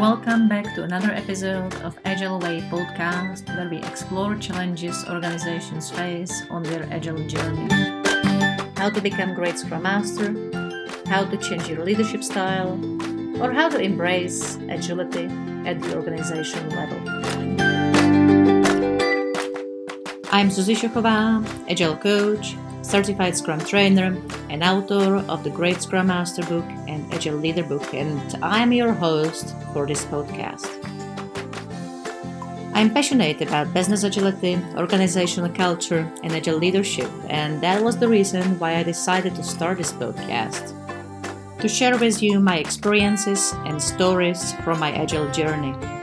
Welcome back to another episode of Agile Way podcast, where we explore challenges organizations face on their agile journey. How to become great Scrum Master, how to change your leadership style, or how to embrace agility at the organization level. I'm Zuzi Šochová, Agile Coach, certified Scrum trainer, and author of the Great Scrum Master book and Agile Leader book, and I'm your host for this podcast. I'm passionate about business agility, organizational culture, and agile leadership, and that was the reason why I decided to start this podcast to share with you my experiences and stories from my agile journey.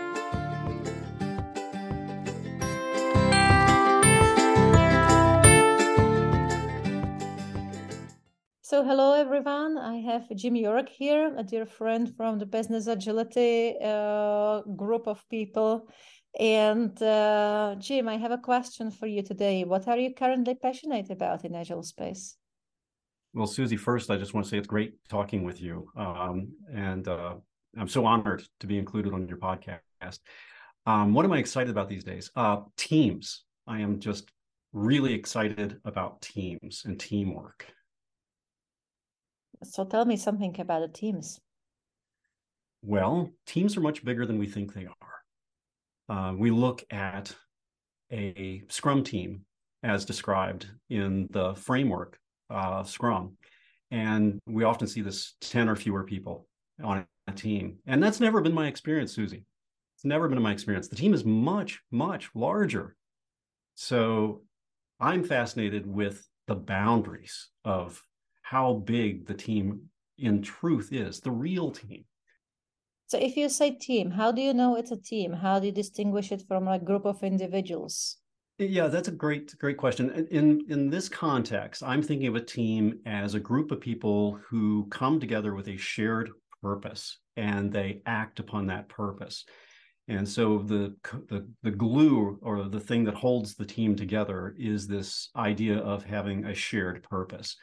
So, hello everyone. I have Jim York here, a dear friend from the Business Agility uh, group of people. And uh, Jim, I have a question for you today. What are you currently passionate about in Agile space? Well, Susie, first, I just want to say it's great talking with you. Um, and uh, I'm so honored to be included on your podcast. Um, what am I excited about these days? Uh, teams. I am just really excited about teams and teamwork. So tell me something about the teams. Well, teams are much bigger than we think they are. Uh, we look at a Scrum team as described in the framework uh, Scrum, and we often see this 10 or fewer people on a team. And that's never been my experience, Susie. It's never been my experience. The team is much, much larger. So I'm fascinated with the boundaries of how big the team in truth is, the real team. So if you say team, how do you know it's a team? How do you distinguish it from a group of individuals? Yeah, that's a great, great question. In in this context, I'm thinking of a team as a group of people who come together with a shared purpose and they act upon that purpose. And so the, the the glue or the thing that holds the team together is this idea of having a shared purpose.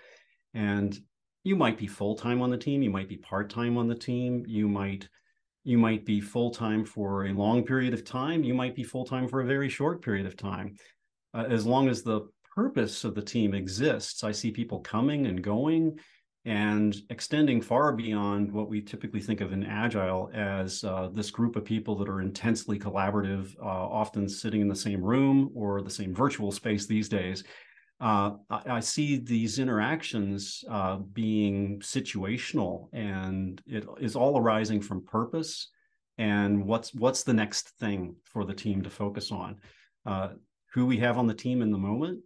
And you might be full time on the team, you might be part time on the team, you might you might be full time for a long period of time, you might be full time for a very short period of time. Uh, as long as the purpose of the team exists, I see people coming and going and extending far beyond what we typically think of in agile as uh, this group of people that are intensely collaborative, uh, often sitting in the same room or the same virtual space these days uh, I, I, see these interactions uh, being situational, and it is all arising from purpose and what's what's the next thing for the team to focus on. Uh, who we have on the team in the moment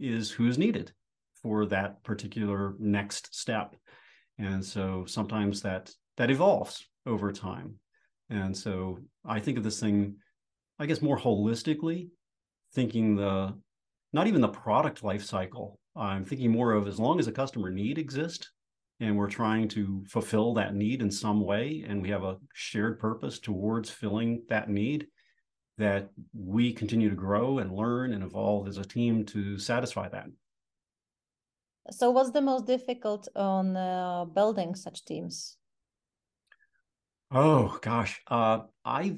is who's needed for that particular next step, and so sometimes that that evolves over time. And so I think of this thing, I guess, more holistically, thinking the not even the product life cycle. I'm thinking more of as long as a customer need exists and we're trying to fulfill that need in some way and we have a shared purpose towards filling that need that we continue to grow and learn and evolve as a team to satisfy that. So what's the most difficult on uh, building such teams? Oh gosh. Uh, i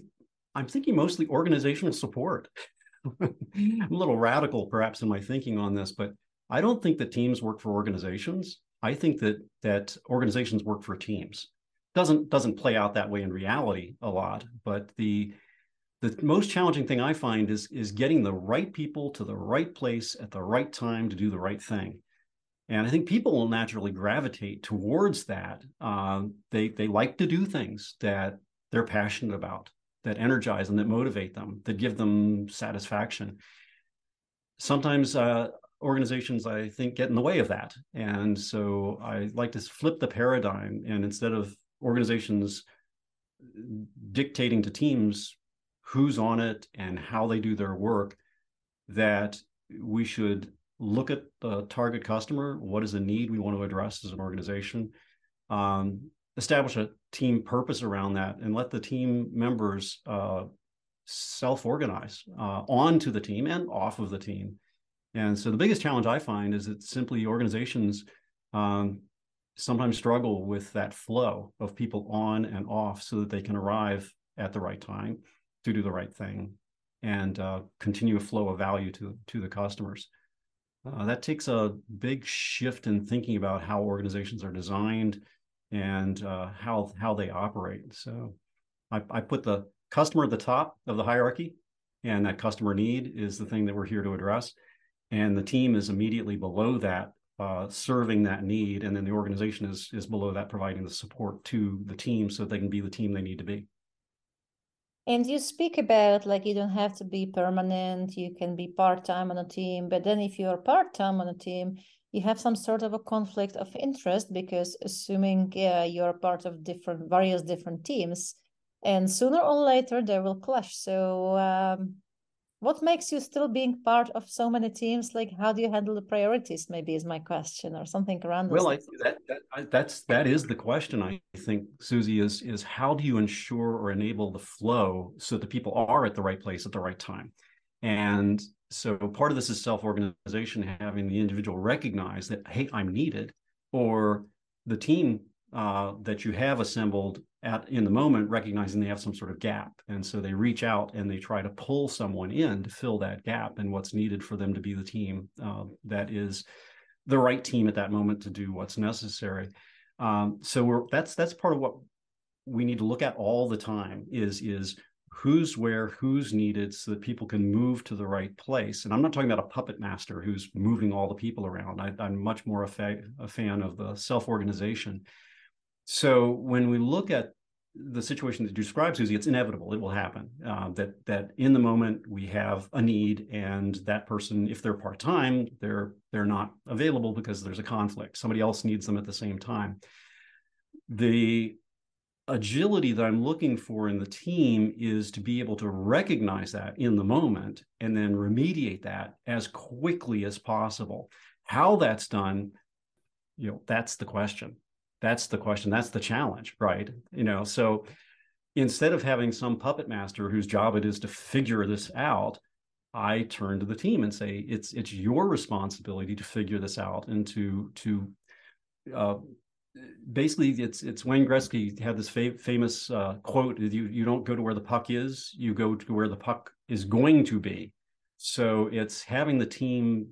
i'm thinking mostly organizational support I'm a little radical perhaps in my thinking on this, but I don't think that teams work for organizations. I think that that organizations work for teams. Doesn't doesn't play out that way in reality a lot, but the the most challenging thing I find is is getting the right people to the right place at the right time to do the right thing. And I think people will naturally gravitate towards that. Uh, they they like to do things that they're passionate about that energize them, that motivate them, that give them satisfaction. Sometimes uh, organizations, I think, get in the way of that. And so I like to flip the paradigm. And instead of organizations dictating to teams who's on it and how they do their work, that we should look at the target customer. What is the need we want to address as an organization? Um, establish a team purpose around that and let the team members uh, self-organize uh, onto the team and off of the team. And so the biggest challenge I find is that simply organizations um, sometimes struggle with that flow of people on and off so that they can arrive at the right time to do the right thing and uh, continue a flow of value to to the customers. Uh, that takes a big shift in thinking about how organizations are designed and uh, how how they operate. So, I, I put the customer at the top of the hierarchy, and that customer need is the thing that we're here to address. And the team is immediately below that, uh, serving that need, and then the organization is is below that, providing the support to the team so they can be the team they need to be. And you speak about like you don't have to be permanent, you can be part time on a team. But then if you're part time on a team, you have some sort of a conflict of interest because assuming you're part of different various different teams, and sooner or later they will clash. So um, what makes you still being part of so many teams? Like how do you handle the priorities maybe is my question or something around well I, that, that I, that's that is the question i think susie is is how do you ensure or enable the flow so that people are at the right place at the right time? And so part of this is self-organization having the individual recognize that hey i'm needed or the team uh, that you have assembled at in the moment recognizing they have some sort of gap. And so they reach out and they try to pull someone in to fill that gap and what's needed for them to be the team uh, that is the right team at that moment to do what's necessary. Um, so we're that's that's part of what we need to look at all the time is is who's where who's needed so that people can move to the right place and i'm not talking about a puppet master who's moving all the people around I, am much more a, fa- a fan of the self-organization so when we look at the situation that you describe, Susie, it's inevitable. It will happen. Uh, that that in the moment we have a need, and that person, if they're part time, they're they're not available because there's a conflict. Somebody else needs them at the same time. The agility that I'm looking for in the team is to be able to recognize that in the moment and then remediate that as quickly as possible. How that's done, you know, that's the question. That's the question. That's the challenge right? You know so instead of having some puppet master whose job it is to figure this out i turn to the team and say it's it's your responsibility to figure this out and to to uh, basically it's it's Wayne Gretzky had this fa- famous uh, quote you you don't go to where the puck is you go to where the puck is going to be. So it's having the team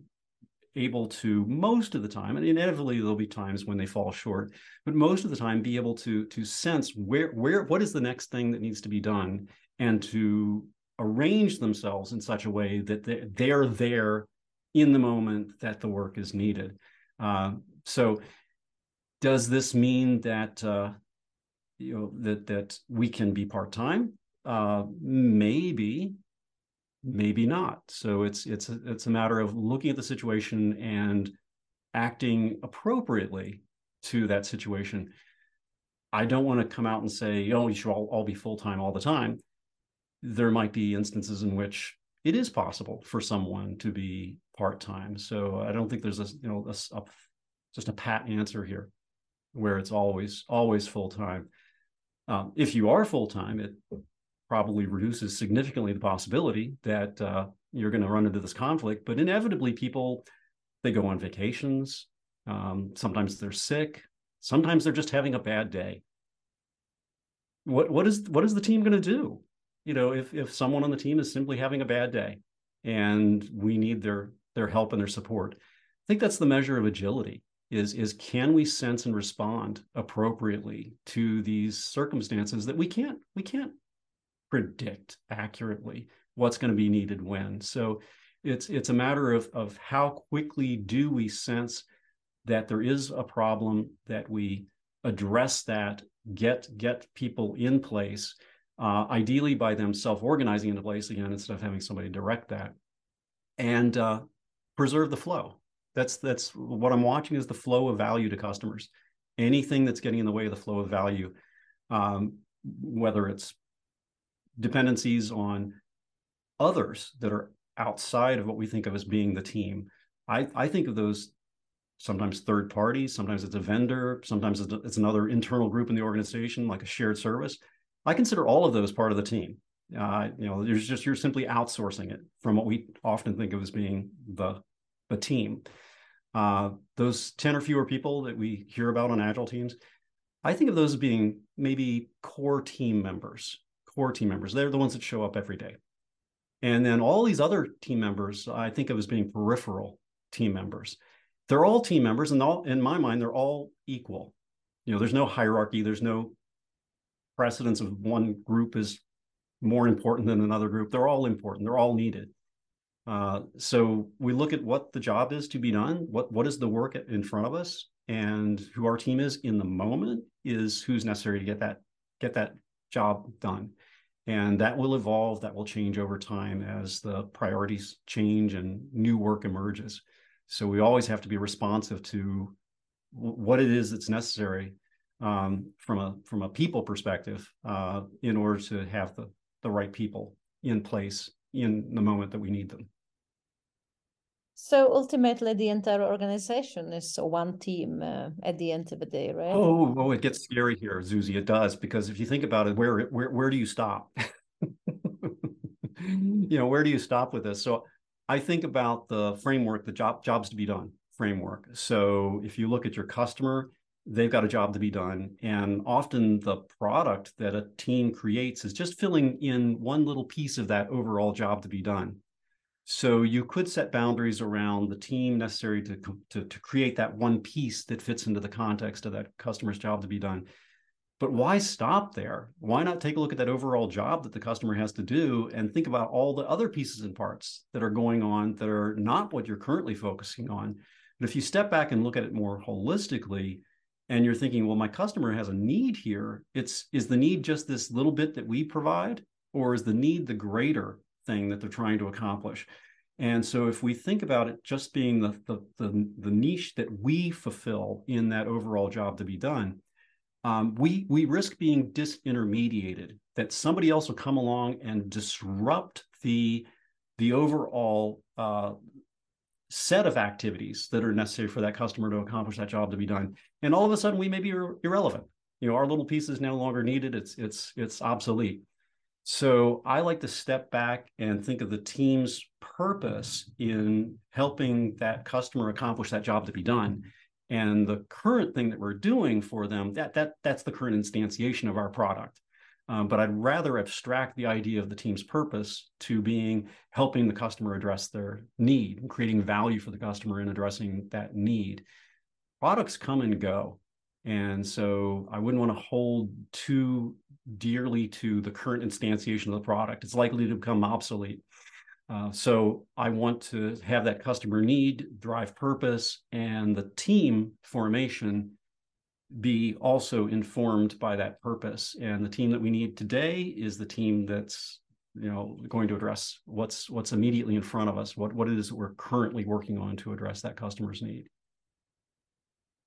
able to most of the time and inevitably there'll be times when they fall short but most of the time be able to to sense where where what is the next thing that needs to be done and to arrange themselves in such a way that they're there in the moment that the work is needed. Uh, so does this mean that uh, you know that that we can be part-time? Uh, maybe maybe not. So it's it's a, it's a matter of looking at the situation and acting appropriately to that situation. I don't want to come out and say oh you should all, all be full-time all the time. There might be instances in which it is possible for someone to be part-time. So i don't think there's a you know a, a, just a pat answer here where it's always always full-time um, if you are full-time it probably reduces significantly the possibility that uh, you're going to run into this conflict. But inevitably, people they go on vacations. Um, sometimes they're sick. Sometimes they're just having a bad day. What what is what is the team going to do? You know, if if someone on the team is simply having a bad day, and we need their their help and their support, I think that's the measure of agility. Is is can we sense and respond appropriately to these circumstances that we can't we can't predict accurately what's going to be needed when. So it's it's a matter of of how quickly do we sense that there is a problem that we address that get get people in place uh, ideally by them self-organizing into place again instead of having somebody direct that and uh, preserve the flow that's that's what i'm watching is the flow of value to customers anything that's getting in the way of the flow of value um, whether it's dependencies on others that are outside of what we think of as being the team. I, I think of those sometimes third parties, sometimes it's a vendor, sometimes it's, it's another internal group in the organization, like a shared service. I consider all of those part of the team. Uh, you know, there's just you're simply outsourcing it from what we often think of as being the the team. Uh, those 10 or fewer people that we hear about on agile teams, I think of those as being maybe core team members, core team members. They're the ones that show up every day. And then all these other team members, I think of as being peripheral team members. They're all team members, and all in my mind, they're all equal. You know, there's no hierarchy, there's no precedence of one group is more important than another group. They're all important, they're all needed. Uh, so we look at what the job is to be done, what what is the work in front of us, and who our team is in the moment is who's necessary to get that get that job done. And that will evolve that will change over time as the priorities change and new work emerges. So we always have to be responsive to what it is that's necessary um, from a from a people perspective uh, in order to have the the right people in place in the moment that we need them so ultimately, the entire organization is one team uh, at the end of the day, right? Oh, oh, it gets scary here, Zuzi. It does because if you think about it, where where where do you stop? you know, where do you stop with this? So I think about the framework, the job jobs to be done framework. So if you look at your customer, they've got a job to be done, and often the product that a team creates is just filling in one little piece of that overall job to be done. So you could set boundaries around the team necessary to, to, to create that one piece that fits into the context of that customer's job to be done. But why stop there? Why not take a look at that overall job that the customer has to do and think about all the other pieces and parts that are going on that are not what you're currently focusing on? But if you step back and look at it more holistically, and you're thinking, well, my customer has a need here. It's is the need just this little bit that we provide, or is the need the greater thing that they're trying to accomplish. And so if we think about it just being the, the, the, the niche that we fulfill in that overall job to be done, um, we, we risk being disintermediated, that somebody else will come along and disrupt the, the overall uh, set of activities that are necessary for that customer to accomplish that job to be done. And all of a sudden we may be ir- irrelevant. You know, our little piece is no longer needed. It's, it's, it's obsolete. So I like to step back and think of the team's purpose in helping that customer accomplish that job to be done. And the current thing that we're doing for them, that that that's the current instantiation of our product. Um, but I'd rather abstract the idea of the team's purpose to being helping the customer address their need and creating value for the customer in addressing that need. Products come and go. And so I wouldn't want to hold too dearly to the current instantiation of the product. It's likely to become obsolete. Uh, so I want to have that customer need drive purpose and the team formation be also informed by that purpose. And the team that we need today is the team that's you know going to address what's what's immediately in front of us, what what it is that we're currently working on to address that customer's need.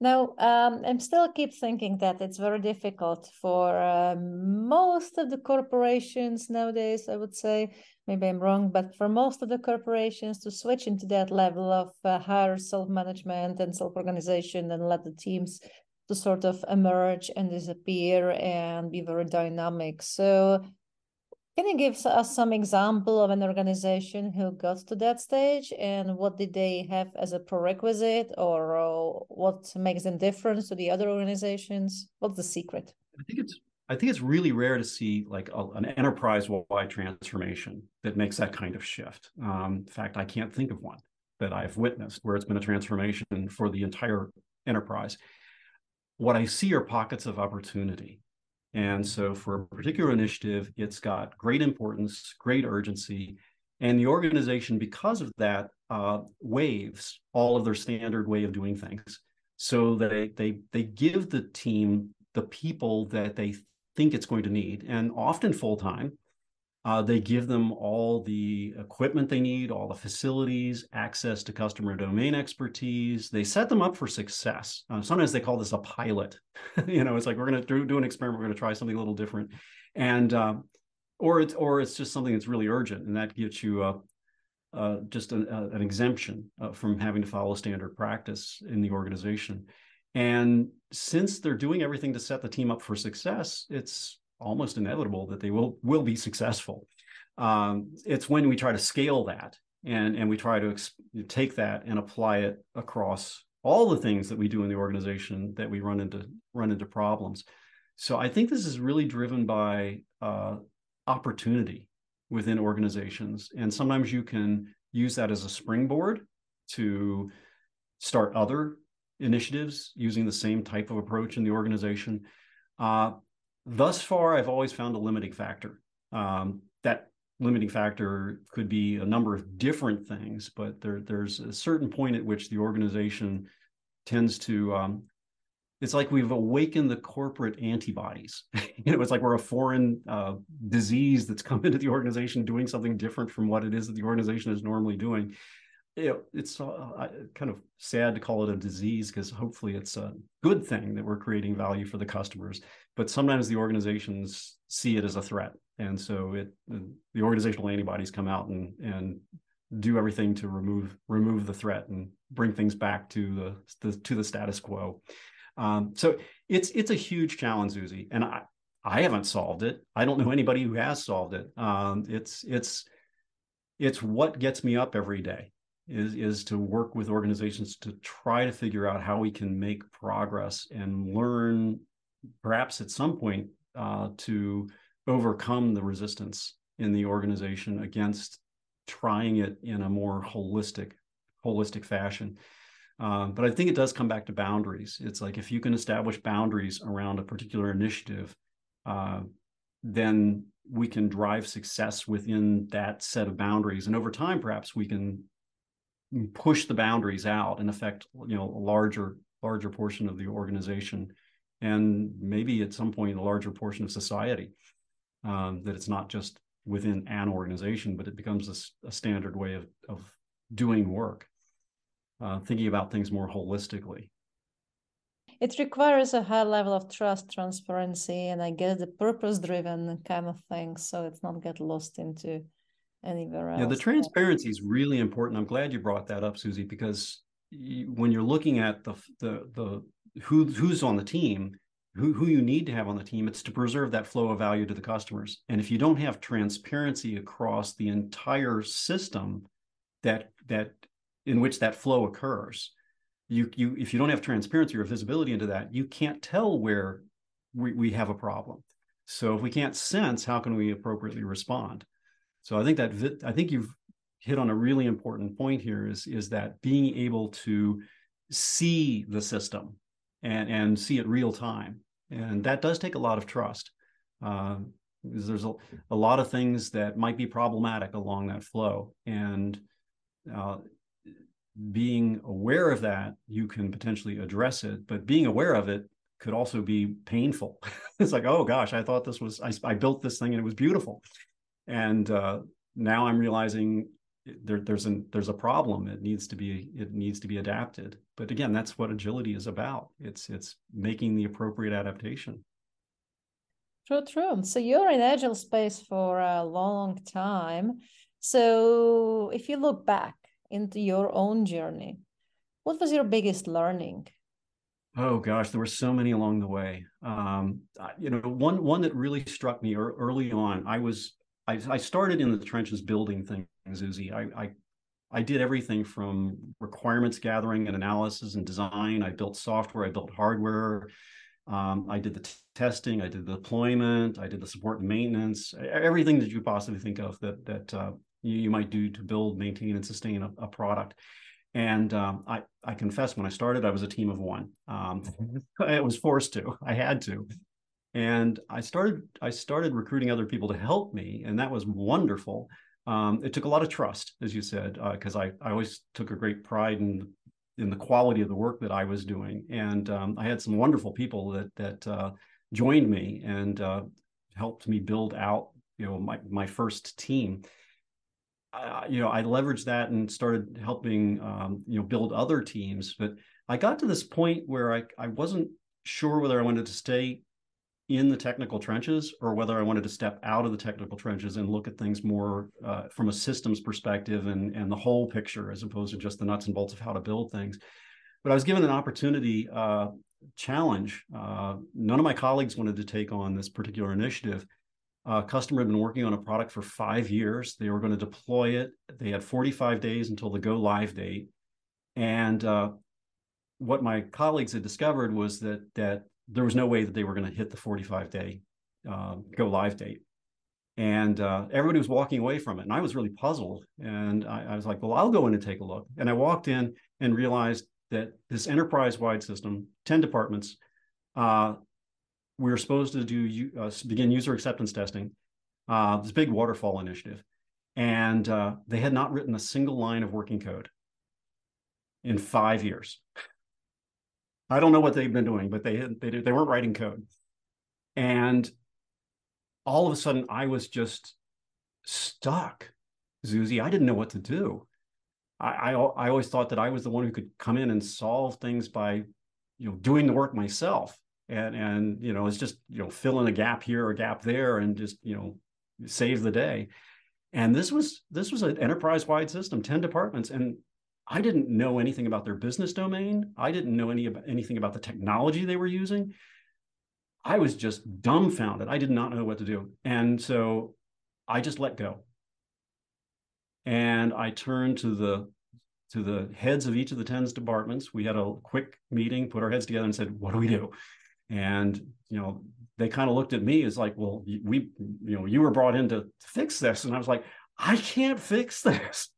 Now, um, I'm still keep thinking that it's very difficult for uh, most of the corporations nowadays. I would say, maybe I'm wrong, but for most of the corporations to switch into that level of uh, higher self-management and self-organization and let the teams to sort of emerge and disappear and be very dynamic. So can you give us some example of an organization who got to that stage and what did they have as a prerequisite or uh, what makes them different to the other organizations? What's the secret? I think it's I think it's really rare to see like a, an enterprise-wide transformation that makes that kind of shift. Um, in fact, I can't think of one that I've witnessed where it's been a transformation for the entire enterprise. What I see are pockets of opportunity and so for a particular initiative, it's got great importance, great urgency. And the organization, because of that, uh, waives all of their standard way of doing things. So they they they give the team the people that they think it's going to need, and often full time, uh, they give them all the equipment they need, all the facilities, access to customer domain expertise. They set them up for success. Uh, sometimes they call this a pilot. you know, it's like we're going to do, an experiment. We're going to try something a little different, and uh, or it's or it's just something that's really urgent, and that gets you uh, uh, just an, an exemption uh, from having to follow standard practice in the organization. And since they're doing everything to set the team up for success, it's almost inevitable that they will will be successful. Um, it's when we try to scale that and and we try to ex- take that and apply it across all the things that we do in the organization that we run into run into problems. So I think this is really driven by uh, opportunity within organizations, and sometimes you can use that as a springboard to start other initiatives using the same type of approach in the organization. Uh, thus far, I've always found a limiting factor. Um, that limiting factor could be a number of different things, but there, there's a certain point at which the organization tends to. Um, it's like we've awakened the corporate antibodies. you know, it's like we're a foreign uh, disease that's come into the organization doing something different from what it is that the organization is normally doing you know, it's uh, kind of sad to call it a disease because hopefully it's a good thing that we're creating value for the customers. But sometimes the organizations see it as a threat, and so it the organizational antibodies come out and and do everything to remove remove the threat and bring things back to the, the to the status quo. Um, so it's it's a huge challenge, Susie, and I I haven't solved it. I don't know anybody who has solved it. Um, it's it's it's what gets me up every day is is to work with organizations to try to figure out how we can make progress and learn perhaps at some point uh, to overcome the resistance in the organization against trying it in a more holistic holistic fashion. Um, but i think it does come back to boundaries. It's like if you can establish boundaries around a particular initiative uh, then we can drive success within that set of boundaries. And over time perhaps we can push the boundaries out and affect you know a larger larger portion of the organization and maybe at some point a larger portion of society um, that it's not just within an organization but it becomes a, a standard way of, of doing work uh, thinking about things more holistically. It requires a high level of trust transparency and i guess the purpose driven kind of thing so it's not get lost into anywhere else. Yeah, the transparency is really important. I'm glad you brought that up, Susie, because when you're looking at the the the who who's on the team, who who you need to have on the team, it's to preserve that flow of value to the customers. And if you don't have transparency across the entire system, that that in which that flow occurs, you you if you don't have transparency or visibility into that, you can't tell where we, we have a problem. So if we can't sense, how can we appropriately respond? So I think that I think you've hit on a really important point here is is that being able to see the system and and see it real time and that does take a lot of trust. Uh, there's a, a lot of things that might be problematic along that flow and uh, being aware of that you can potentially address it but being aware of it could also be painful. It's like oh gosh i thought this was I, I built this thing and it was beautiful and uh, now i'm realizing there, there's an there's a problem. It needs to be it needs to be adapted. But again that's what agility is about. It's it's making the appropriate adaptation. True true. So you're in agile space for a long time. So if you look back into your own journey what was your biggest learning? Oh gosh, there were so many along the way. Um, you know, one one that really struck me early on. I was I, I started in the trenches building things, Zuzi. I, I I did everything from requirements gathering and analysis and design. I built software. I built hardware. Um, I did the t- testing. I did the deployment. I did the support and maintenance. Everything that you possibly think of that that uh, you, you, might do to build, maintain, and sustain a, a product. And um, I, I confess, when I started, I was a team of one. Um, I was forced to. I had to and i started i started recruiting other people to help me and that was wonderful. Um, it took a lot of trust as you said because uh, I, I always took a great pride in in the quality of the work that i was doing. And um, i had some wonderful people that that uh, joined me and uh, helped me build out you know my, my first team. You know i leveraged that and started helping um, you know build other teams but i got to this point where i, I wasn't sure whether i wanted to stay in the technical trenches or whether I wanted to step out of the technical trenches and look at things more uh, from a systems perspective and, and the whole picture as opposed to just the nuts and bolts of how to build things. But I was given an opportunity uh, challenge. Uh, none of my colleagues wanted to take on this particular initiative. A customer had been working on a product for five years. They were going to deploy it. They had 45 days until the go live date. And uh, what my colleagues had discovered was that that there was no way that they were going to hit the 45 day uh, go live date. And uh, everybody was walking away from it. And I was really puzzled. And I, I was like, well, I'll go in and take a look. And I walked in and realized that this enterprise wide system, 10 departments, uh, we were supposed to do uh, begin user acceptance testing, uh, this big waterfall initiative, and uh, they had not written a single line of working code in five years. I don't know what they've been doing, but they they they weren't writing code, and all of a sudden I was just stuck, Zuzi. I didn't know what to do. I, I I always thought that I was the one who could come in and solve things by, you know, doing the work myself and and you know it's just you know fill in a gap here or a gap there and just you know save the day and this was this was an enterprise wide system 10 departments and i didn't know anything about their business domain. I didn't know any anything about the technology they were using. I was just dumbfounded. I did not know what to do. And so i just let go. And i turned to the to the heads of each of the 10 departments. We had a quick meeting put our heads together and said what do we do? And you know they kind of looked at me as like well we you know you were brought in to fix this. And i was like i can't fix this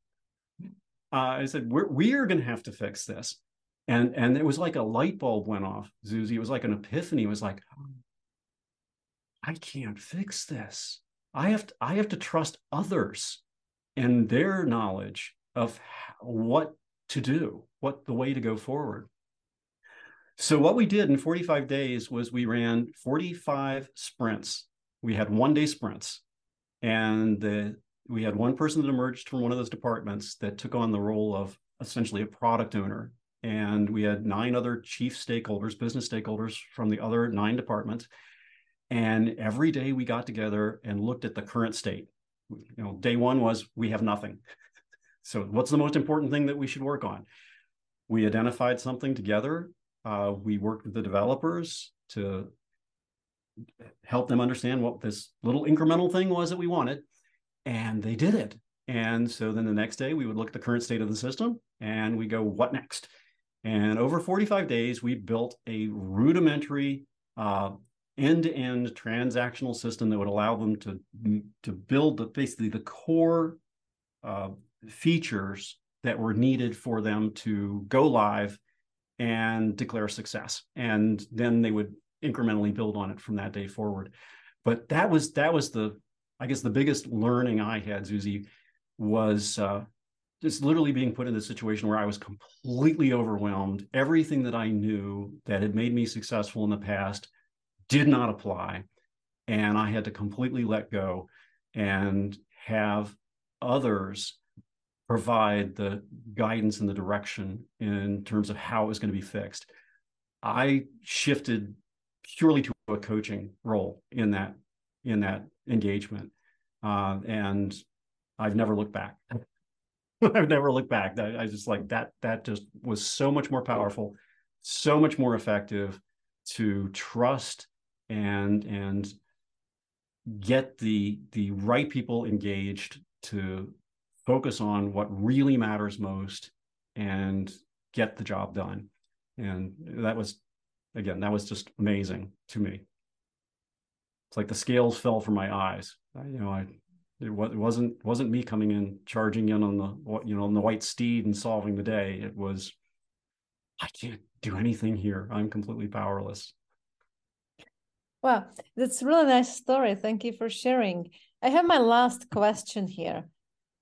uh, i said we're we're going to have to fix this. And and it was like a light bulb went off Zuzi. it was like an epiphany. It was like i can't fix this. I have to i have to trust others and their knowledge of what to do what the way to go forward. So what we did in 45 days was we ran 45 sprints. We had one day sprints, and the, we had one person that emerged from one of those departments that took on the role of essentially a product owner. And we had nine other chief stakeholders, business stakeholders from the other nine departments. And every day we got together and looked at the current state. You know, day one was we have nothing. so what's the most important thing that we should work on? We identified something together uh, we worked with the developers to help them understand what this little incremental thing was that we wanted, and they did it. And so then the next day we would look at the current state of the system and we go, what next? And over 45 days, we built a rudimentary uh, end-to-end transactional system that would allow them to, to build the, basically the core uh, features that were needed for them to go live and declare success. And then they would incrementally build on it from that day forward. But that was that was the I guess the biggest learning I had, Zuzi, was uh, just literally being put in this situation where I was completely overwhelmed. Everything that I knew that had made me successful in the past did not apply. And I had to completely let go and have others provide the guidance and the direction in terms of how it was going to be fixed. I shifted purely to a coaching role in that in that engagement, uh, and I've never looked back. I've never looked back. I, I just like that. That just was so much more powerful, so much more effective to trust and and get the the right people engaged to focus on what really matters most and get the job done. And that was, again, that was just amazing to me. It's like the scales fell from my eyes. I, you know, I it, wasn't wasn't me coming in charging in on the you know on the white steed and solving the day. It was I can't do anything here. I'm completely powerless. Wow, that's a really nice story. Thank you for sharing. I have my last question here.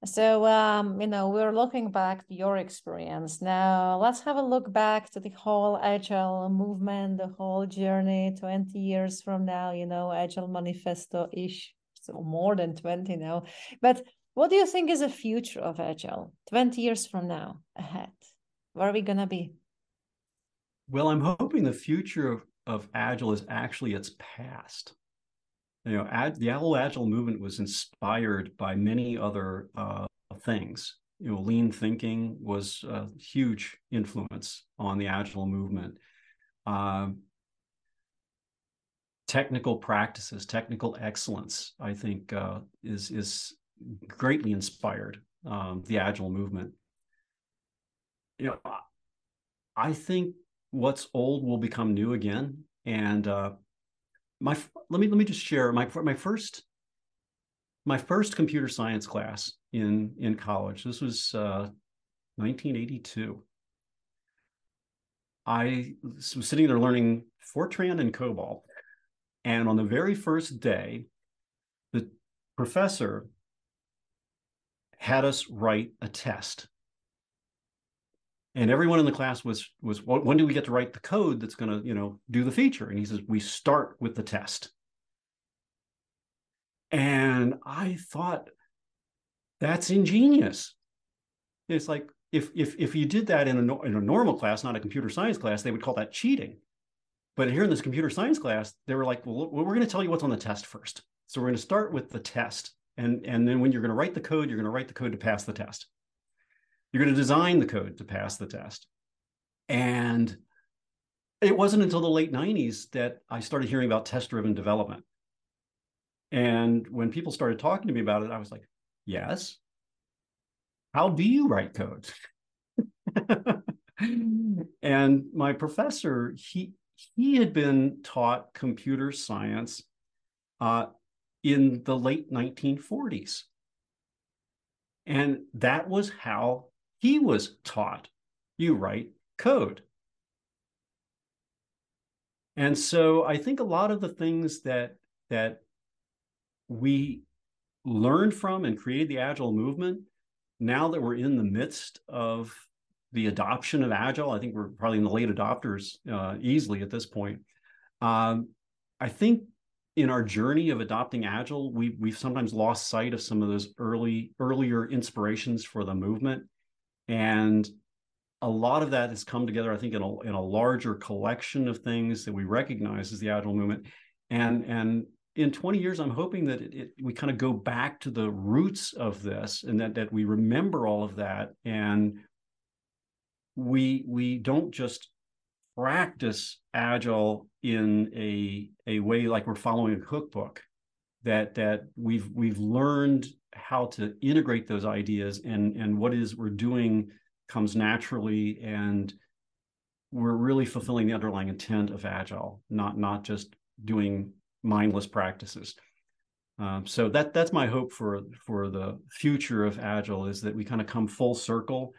So, um, you know, we're looking back to your experience. Now, let's have a look back to the whole Agile movement, the whole journey 20 years from now, you know, Agile Manifesto ish, so more than 20 now. But what do you think is the future of Agile 20 years from now ahead? Where are we going to be? Well, I'm hoping the future of, of Agile is actually its past you know, ad, the agile movement was inspired by many other uh, things. You know, lean thinking was a huge influence on the agile movement. Uh, technical practices, technical excellence, I think uh, is is greatly inspired um, the agile movement. You know, I think what's old will become new again, and uh, my let me let me just share my my first my first computer science class in in college. This was uh, 1982. I was sitting there learning Fortran and COBOL, and on the very first day, the professor had us write a test. And everyone in the class was was when do we get to write the code that's going to, you know, do the feature? And he says, we start with the test. And I thought that's ingenious. It's like if if if you did that in a in a normal class, not a computer science class, they would call that cheating. But here in this computer science class, they were like, well, we're going to tell you what's on the test first. So we're going to start with the test. And, and then when you're going to write the code, you're going to write the code to pass the test. You're going to design the code to pass the test. And it wasn't until the late 90s that I started hearing about test driven development. And when people started talking to me about it, I was like, yes. How do you write code? and my professor, he he had been taught computer science uh, in the late 1940s. And that was how he was taught. You write code. And so I think a lot of the things that that we learned from and created the agile movement, now that we're in the midst of the adoption of agile. I think we're probably in the late adopters uh, easily at this point. Um, I think in our journey of adopting agile, we we've sometimes lost sight of some of those early earlier inspirations for the movement, and a lot of that has come together. I think in a in a larger collection of things that we recognize as the agile movement, and and in 20 years, I'm hoping that it, it, we kind of go back to the roots of this and that, that we remember all of that and we we don't just practice agile in a a way like we're following a cookbook that that we've we've learned how to integrate those ideas and and what is we're doing comes naturally and we're really fulfilling the underlying intent of agile not not just doing mindless practices. Um, so that that's my hope for for the future of agile is that we kind of come full circle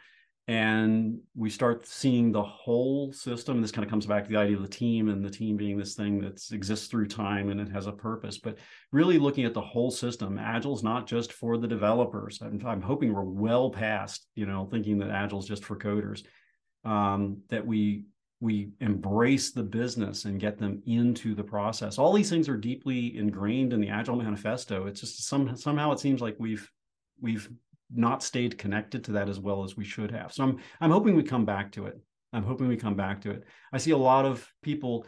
and we start seeing the whole system. This kind of comes back to the idea of the team and the team being this thing that exists through time and it has a purpose. But really looking at the whole system, Agile is not just for the developers. I'm, I'm hoping we're well past, you know, thinking that Agile is just for coders. Um, that we we embrace the business and get them into the process. All these things are deeply ingrained in the Agile Manifesto. It's just some somehow it seems like we've we've not stayed connected to that as well as we should have. So I'm I'm hoping we come back to it. I'm hoping we come back to it. I see a lot of people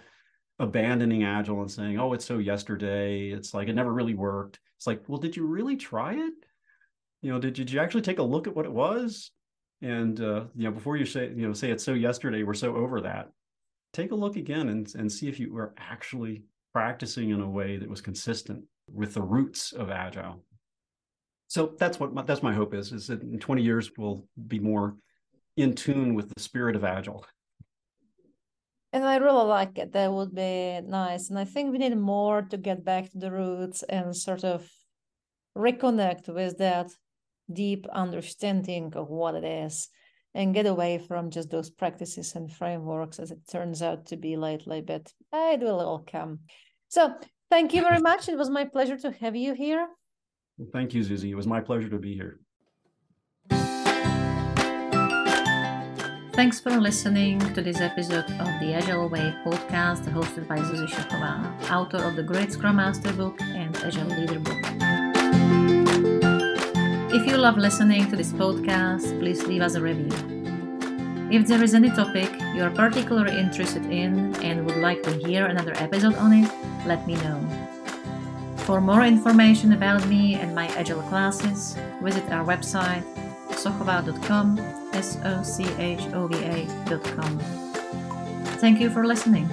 abandoning agile and saying, "Oh, it's so yesterday. It's like it never really worked." It's like, "Well, did you really try it? You know, did, did you actually take a look at what it was?" And uh, you know, before you say, you know, say it's so yesterday, we're so over that. Take a look again and and see if you were actually practicing in a way that was consistent with the roots of agile so that's what my, that's my hope is is that in 20 years we'll be more in tune with the spirit of agile. And i really like it. That would be nice. And i think we need more to get back to the roots and sort of reconnect with that deep understanding of what it is and get away from just those practices and frameworks as it turns out to be lately. But it will all come so thank you very much. It was my pleasure to have you here well, thank you, Zuzi. It was my pleasure to be here. Thanks for listening to this episode of the Agile Way podcast hosted by Zuzi Šochová, author of the Great Scrum Master book and Agile Leader book. If you love listening to this podcast, please leave us a review. If there is any topic you are particularly interested in and would like to hear another episode on it, let me know. For more information about me and my Agile classes, visit our website sochova.com, S O C H O V A.com. Thank you for listening.